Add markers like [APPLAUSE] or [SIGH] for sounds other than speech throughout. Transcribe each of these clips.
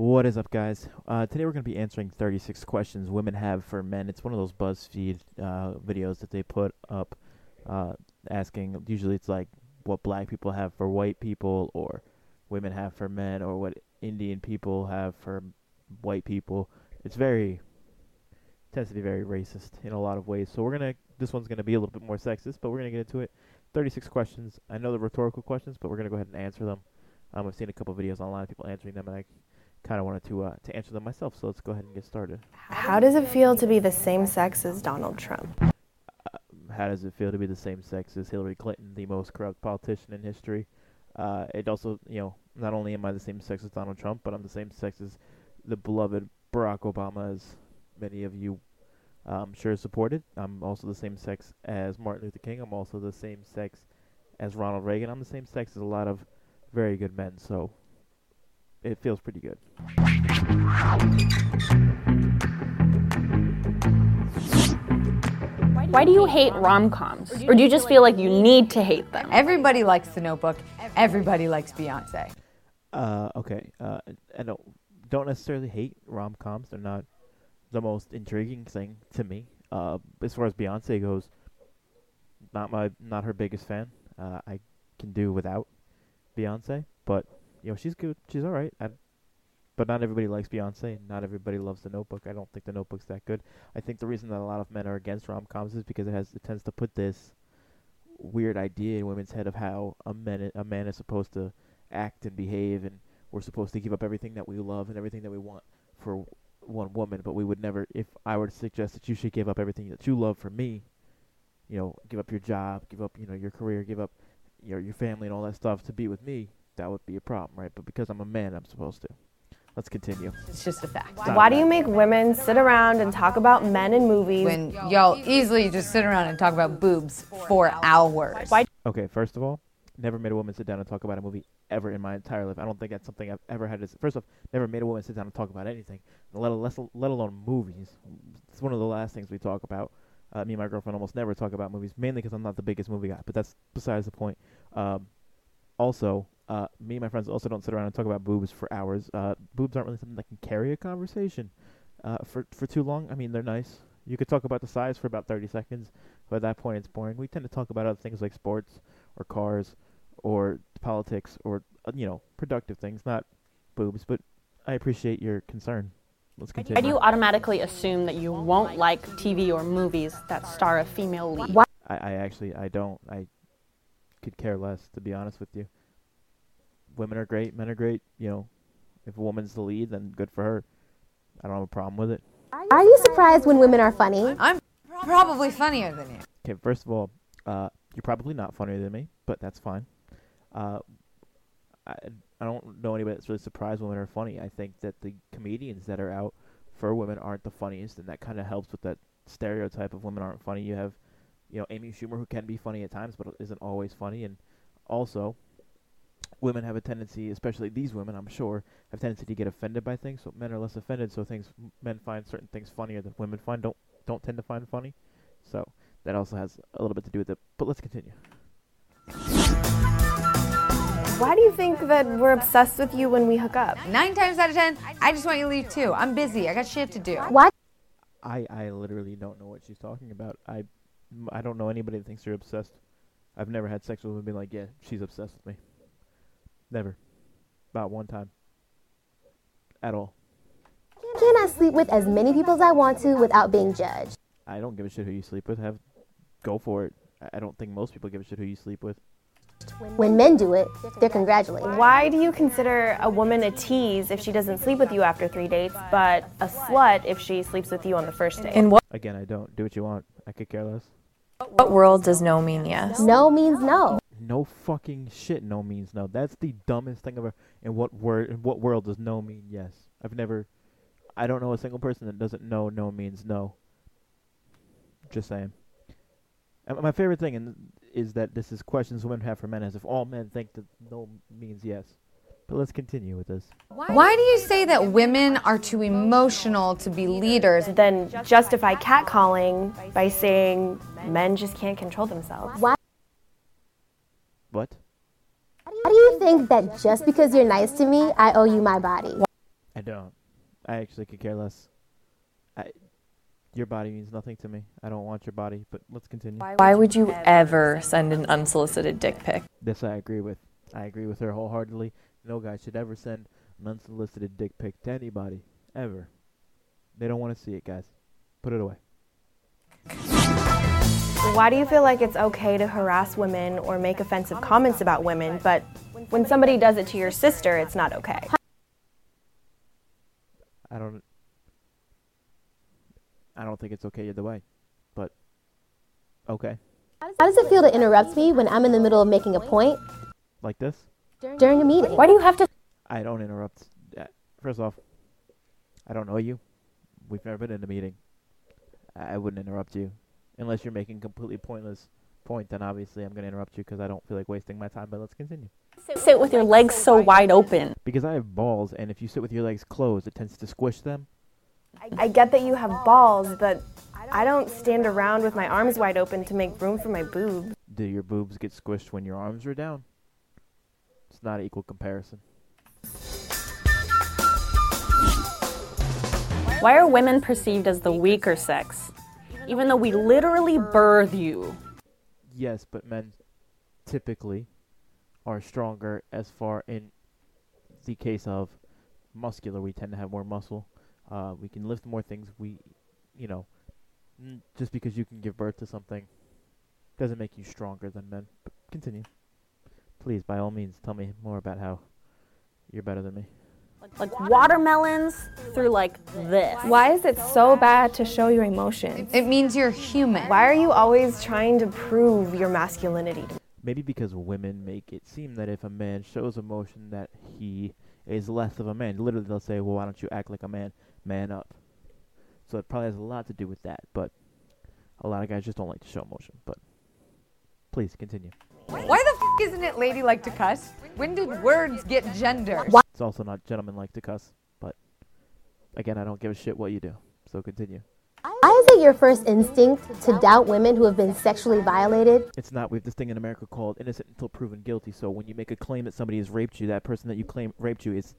What is up, guys? Uh, today we're going to be answering 36 questions women have for men. It's one of those BuzzFeed uh, videos that they put up uh, asking, usually it's like what black people have for white people, or women have for men, or what Indian people have for white people. It's very, tends to be very racist in a lot of ways. So we're going to, this one's going to be a little bit more sexist, but we're going to get into it. 36 questions. I know they're rhetorical questions, but we're going to go ahead and answer them. Um, I've seen a couple videos online, of people answering them, and I kind of wanted to uh, to answer them myself. So let's go ahead and get started. How does it feel to be the same sex as Donald Trump? Uh, how does it feel to be the same sex as Hillary Clinton, the most corrupt politician in history? Uh, it also, you know, not only am I the same sex as Donald Trump, but I'm the same sex as the beloved Barack Obama, as many of you, I'm sure, supported. I'm also the same sex as Martin Luther King. I'm also the same sex as Ronald Reagan. I'm the same sex as a lot of very good men. So it feels pretty good. Why do you hate rom coms? Or do you just feel like you need to hate them? Everybody likes The Notebook. Everybody likes Beyonce. Uh, okay. Uh, I don't don't necessarily hate rom coms. They're not the most intriguing thing to me. Uh, as far as Beyonce goes, not my not her biggest fan. Uh, I can do without Beyonce, but you know she's good. She's all right. I, but not everybody likes Beyonce, not everybody loves The Notebook. I don't think The Notebook's that good. I think the reason that a lot of men are against rom coms is because it has it tends to put this weird idea in women's head of how a man a man is supposed to act and behave, and we're supposed to give up everything that we love and everything that we want for one woman. But we would never, if I were to suggest that you should give up everything that you love for me, you know, give up your job, give up you know your career, give up your your family and all that stuff to be with me, that would be a problem, right? But because I'm a man, I'm supposed to. Let's continue. It's just a fact. Why do you make women sit around and talk about men in movies? When y'all easily just sit around and talk about boobs for hours. Why- Okay, first of all, never made a woman sit down and talk about a movie ever in my entire life. I don't think that's something I've ever had. To, first off, never made a woman sit down and talk about anything, let, less, let alone movies. It's one of the last things we talk about. Uh, me and my girlfriend almost never talk about movies, mainly because I'm not the biggest movie guy. But that's besides the point. Um, also, uh, me and my friends also don't sit around and talk about boobs for hours. Uh, boobs aren't really something that can carry a conversation uh, for for too long. I mean, they're nice. You could talk about the size for about 30 seconds, but at that point, it's boring. We tend to talk about other things like sports or cars or politics or uh, you know productive things, not boobs. But I appreciate your concern. Let's continue. Why do you automatically assume that you won't like TV or movies that star a female lead? I, I actually I don't. I could care less, to be honest with you. Women are great, men are great. You know, if a woman's the lead, then good for her. I don't have a problem with it. Are you surprised when women are funny? I'm probably funnier than you. Okay, first of all, uh, you're probably not funnier than me, but that's fine. Uh, I, I don't know anybody that's really surprised women are funny. I think that the comedians that are out for women aren't the funniest, and that kind of helps with that stereotype of women aren't funny. You have, you know, Amy Schumer who can be funny at times, but isn't always funny, and also women have a tendency, especially these women, I'm sure, have a tendency to get offended by things. So men are less offended. So things men find certain things funnier than women find don't don't tend to find funny. So that also has a little bit to do with it. But let's continue. Why do you think that we're obsessed with you when we hook up? Nine times out of ten, I just want you to leave too. I'm busy. I got shit to do. Why I I literally don't know what she's talking about. I I don't know anybody that thinks you're obsessed. I've never had sex with women being like, yeah, she's obsessed with me. Never. About one time. At all. can't I sleep with as many people as I want to without being judged? I don't give a shit who you sleep with. Have go for it. I- I don't think most people give a shit who you sleep with. When men do it, they're congratulated. Why do you consider a woman a tease if she doesn't sleep with you after three dates, but a slut if she sleeps with you on the first date? In what, Again, I don't. Do what you want. I could care less. What world does no mean yes? No means no. No fucking shit. No means no. That's the dumbest thing ever. In what word? In what world does no mean yes? I've never. I don't know a single person that doesn't know no means no. Just saying. And my favorite thing in, is that this is questions women have for men, as if all men think that no means yes. But let's continue with this. Why do you say that women are too emotional to be leaders? Then justify catcalling by saying men just can't control themselves. Why What? How do you think that just because you're nice to me, I owe you my body? I don't. I actually could care less. I, your body means nothing to me. I don't want your body, but let's continue. Why would you ever send an unsolicited dick pic? This I agree with. I agree with her wholeheartedly. No guy should ever send an unsolicited dick pic to anybody. Ever. They don't want to see it, guys. Put it away. Why do you feel like it's okay to harass women or make offensive comments about women, but when somebody does it to your sister, it's not okay? I don't. I don't think it's okay either way, but okay. How does it feel to interrupt me when I'm in the middle of making a point Like this, during a meeting? Why do you have to? I don't interrupt. Uh, First off, I don't know you. We've never been in a meeting. I I wouldn't interrupt you unless you're making completely pointless point. Then obviously I'm gonna interrupt you because I don't feel like wasting my time. But let's continue. Sit with your legs so wide open. Because I have balls, and if you sit with your legs closed, it tends to squish them. I get that you have balls, but I don't stand around with my arms wide open to make room for my boobs. Do your boobs get squished when your arms are down? It's not an equal comparison. Why are women perceived as the weaker sex? Even though we literally birth you. Yes, but men typically are stronger as far in the case of muscular. We tend to have more muscle. Uh, we can lift more things. We, you know, just because you can give birth to something doesn't make you stronger than men. But continue. Please, by all means, tell me more about how you're better than me. Like watermelons through like this. Why is it so bad to show your emotions? It means you're human. Why are you always trying to prove your masculinity? Maybe because women make it seem that if a man shows emotion that he is less of a man. Literally, they'll say, "Well, why don't you act like a man? Man up." So it probably has a lot to do with that. But a lot of guys just don't like to show emotion. But please continue. Why the f- isn't it ladylike to cuss? When did words get gender? It's also not gentlemen like to cuss. But again, I don't give a shit what you do. So continue. Why is it your first instinct to doubt women who have been sexually violated? It's not. We have this thing in America called innocent until proven guilty. So when you make a claim that somebody has raped you, that person that you claim raped you is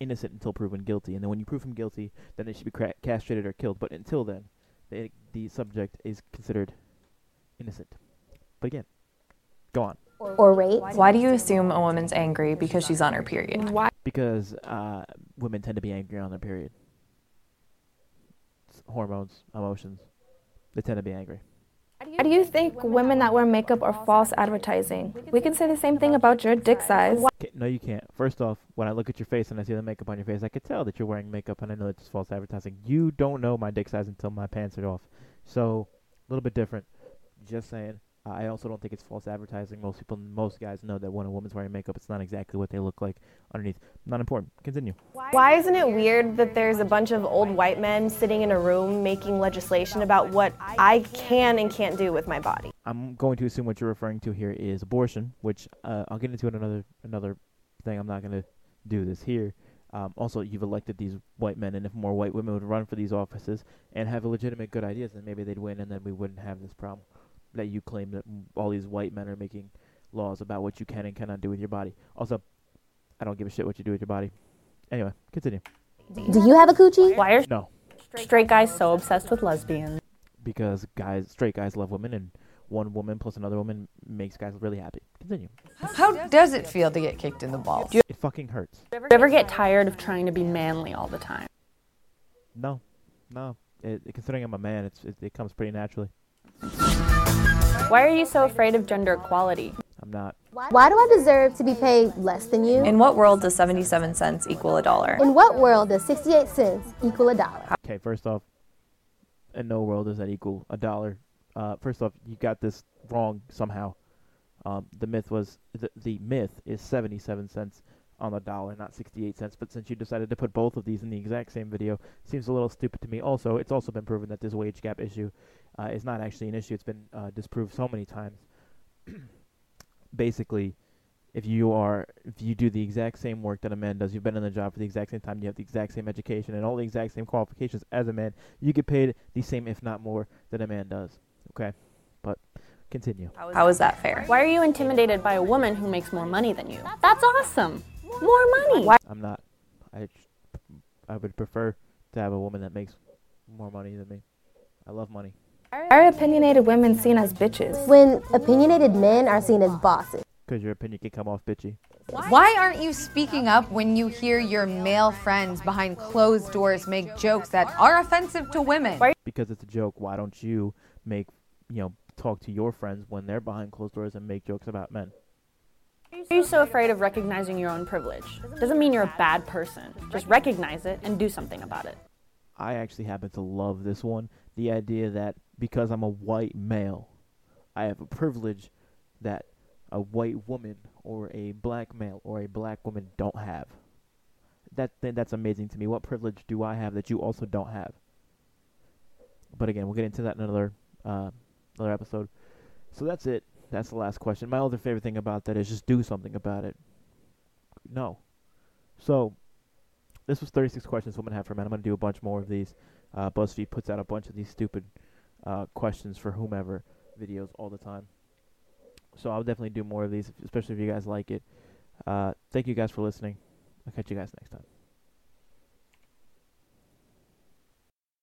innocent until proven guilty. And then when you prove him guilty, then they should be cra- castrated or killed. But until then, the the subject is considered innocent. But again, go on. Or raped? Why do you assume a woman's angry because she's on her period? Because uh, women tend to be angry on their period. It's hormones, emotions. They tend to be angry. How do you think women that wear makeup are false advertising? We can say the same thing about your dick size. Ca- No, you can't. First off, when I look at your face and I see the makeup on your face, I can tell that you're wearing makeup, and I know it's false advertising. You don't know my dick size until my pants are off, so a little bit different. Just saying. I also don't think it's false advertising. Most people, most guys know that when a woman's wearing makeup, it's not exactly what they look like underneath. Not important. Continue. Why isn't it weird that there's a bunch of old white men sitting in a room making legislation about what I can and can't do with my body? I'm going to assume what you're referring to here is abortion, which uh, I'll get into in another another thing. I'm not going to do this here. Um, also, you've elected these white men, and if more white women would run for these offices and have legitimate good ideas, then maybe they'd win, and then we wouldn't have this problem that you claim that all these white men are making laws about what you can and cannot do with your body. Also, I don't give a shit what you do with your body. Anyway, continue. Do you have a coochie? Why are No, straight guys so obsessed with lesbians? because guys, straight guys love women, and one woman plus another woman makes guys really happy. Continue. How does it feel to get kicked in the balls? It fucking hurts. Do you ever get tired of trying to be manly all the time? No, no. It, considering I'm a man, it's it, it comes pretty naturally. Why are you so afraid of gender equality? I'm not. Why do I deserve to be paid less than you? In what world does 77 cents equal a dollar? In what world does 68 cents equal a dollar? Okay, first off, in no world does that equal a dollar. Uh, first off, you got this wrong somehow. Um, the myth was the, the myth is 77 cents on the dollar, not 68 cents. But since you decided to put both of these in the exact same video, seems a little stupid to me. Also, it's also been proven that this wage gap issue uh, is not actually an issue. It's been uh, disproved so many times. [CLEARS THROAT] Basically, if you are if you do the exact same work that a man does, you've been in the job for the exact same time, you have the exact same education and all the exact same qualifications as a man, you get paid the same, if not more, than a man does. Okay, but continue. How is that fair? Why are you intimidated by a woman who makes more money than you? That's awesome. More money. Why? I'm not. I I would prefer to have a woman that makes more money than me. I love money. Are opinionated women seen as bitches? When opinionated men are seen as bosses. Because your opinion can come off bitchy. Why aren't you speaking up when you hear your male friends behind closed doors make jokes that are offensive to women? Because it's a joke, why don't you make, you know, talk to your friends when they're behind closed doors and make jokes about men? Are you so afraid of recognizing your own privilege? Doesn't mean you're a bad person. Just recognize it and do something about it. I actually happen to love this one. The idea that because I'm a white male, I have a privilege that a white woman or a black male or a black woman don't have. That th- that's amazing to me. What privilege do I have that you also don't have? But again, we'll get into that in another uh, another episode. So that's it. That's the last question. My other favorite thing about that is just do something about it. No. So this was 36 questions women have for men. I'm gonna do a bunch more of these. Uh, BuzzFeed puts out a bunch of these stupid uh, questions for whomever videos all the time. So I'll definitely do more of these, especially if you guys like it. Uh, thank you guys for listening. I'll catch you guys next time.